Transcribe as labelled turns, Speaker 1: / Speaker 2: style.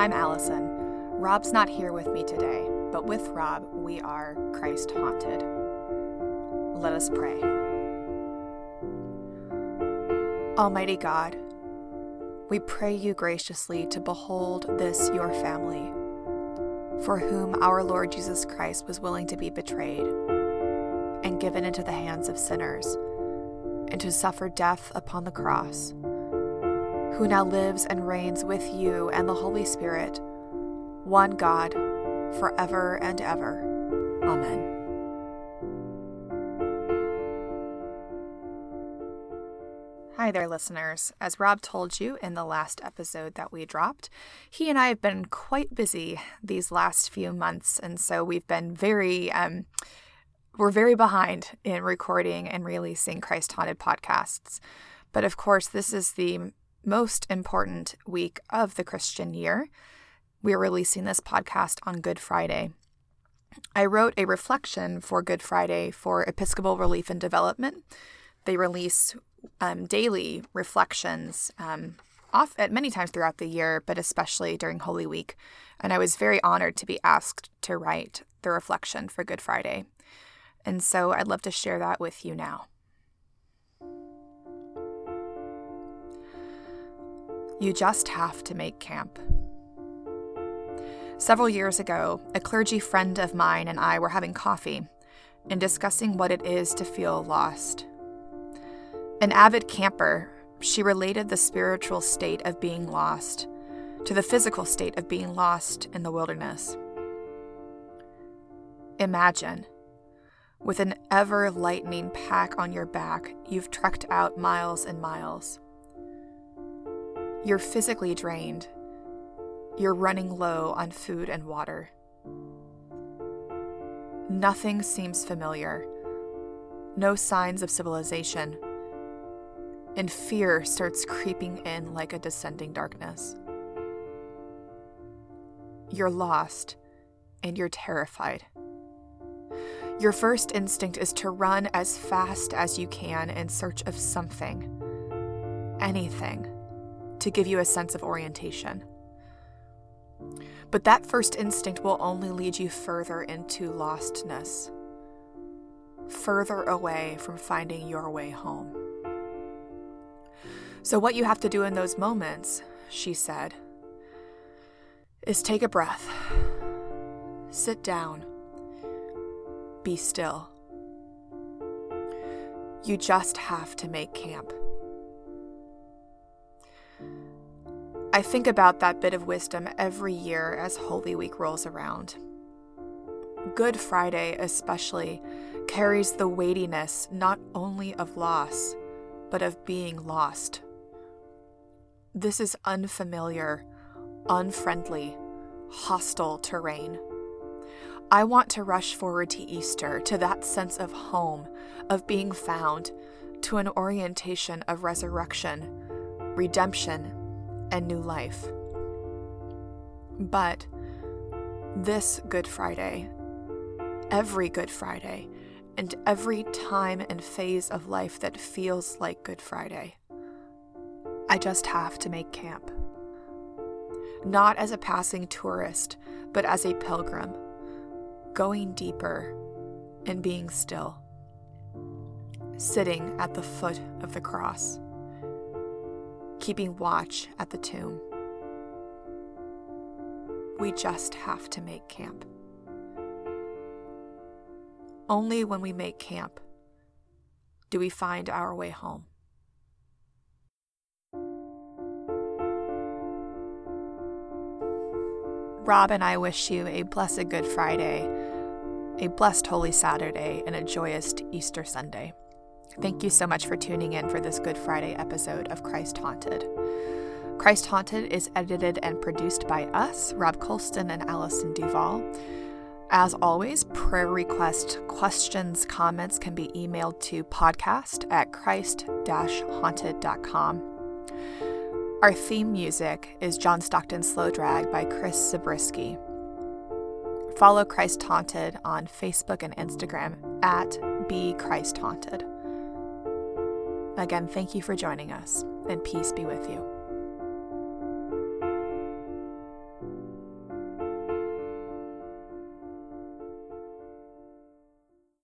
Speaker 1: I'm Allison. Rob's not here with me today, but with Rob, we are Christ haunted. Let us pray. Almighty God, we pray you graciously to behold this your family, for whom our Lord Jesus Christ was willing to be betrayed and given into the hands of sinners, and to suffer death upon the cross, who now lives and reigns with you and the Holy Spirit, one God, forever and ever. Amen. Hi there, listeners. As Rob told you in the last episode that we dropped, he and I have been quite busy these last few months, and so we've been very, um, we're very behind in recording and releasing Christ Haunted podcasts. But of course, this is the most important week of the Christian year. We're releasing this podcast on Good Friday. I wrote a reflection for Good Friday for Episcopal Relief and Development. They release um, daily reflections um, off at many times throughout the year, but especially during Holy Week. And I was very honored to be asked to write the reflection for Good Friday. And so I'd love to share that with you now. You just have to make camp. Several years ago, a clergy friend of mine and I were having coffee and discussing what it is to feel lost. An avid camper, she related the spiritual state of being lost to the physical state of being lost in the wilderness. Imagine, with an ever lightening pack on your back, you've trekked out miles and miles. You're physically drained. You're running low on food and water. Nothing seems familiar. No signs of civilization and fear starts creeping in like a descending darkness. You're lost and you're terrified. Your first instinct is to run as fast as you can in search of something, anything, to give you a sense of orientation. But that first instinct will only lead you further into lostness, further away from finding your way home. So, what you have to do in those moments, she said, is take a breath, sit down, be still. You just have to make camp. I think about that bit of wisdom every year as Holy Week rolls around. Good Friday, especially, carries the weightiness not only of loss, but of being lost. This is unfamiliar, unfriendly, hostile terrain. I want to rush forward to Easter, to that sense of home, of being found, to an orientation of resurrection, redemption, and new life. But this Good Friday, every Good Friday, and every time and phase of life that feels like Good Friday I just have to make camp. Not as a passing tourist, but as a pilgrim, going deeper and being still, sitting at the foot of the cross, keeping watch at the tomb. We just have to make camp. Only when we make camp do we find our way home. Rob and I wish you a blessed Good Friday, a blessed Holy Saturday, and a joyous Easter Sunday. Thank you so much for tuning in for this Good Friday episode of Christ Haunted. Christ Haunted is edited and produced by us, Rob Colston and Allison Duval. As always, prayer request questions, comments can be emailed to podcast at christ-haunted.com. Our theme music is John Stockton Slow Drag by Chris Zabriskie. Follow Christ Haunted on Facebook and Instagram at Be Christ Haunted. Again, thank you for joining us, and peace be with you.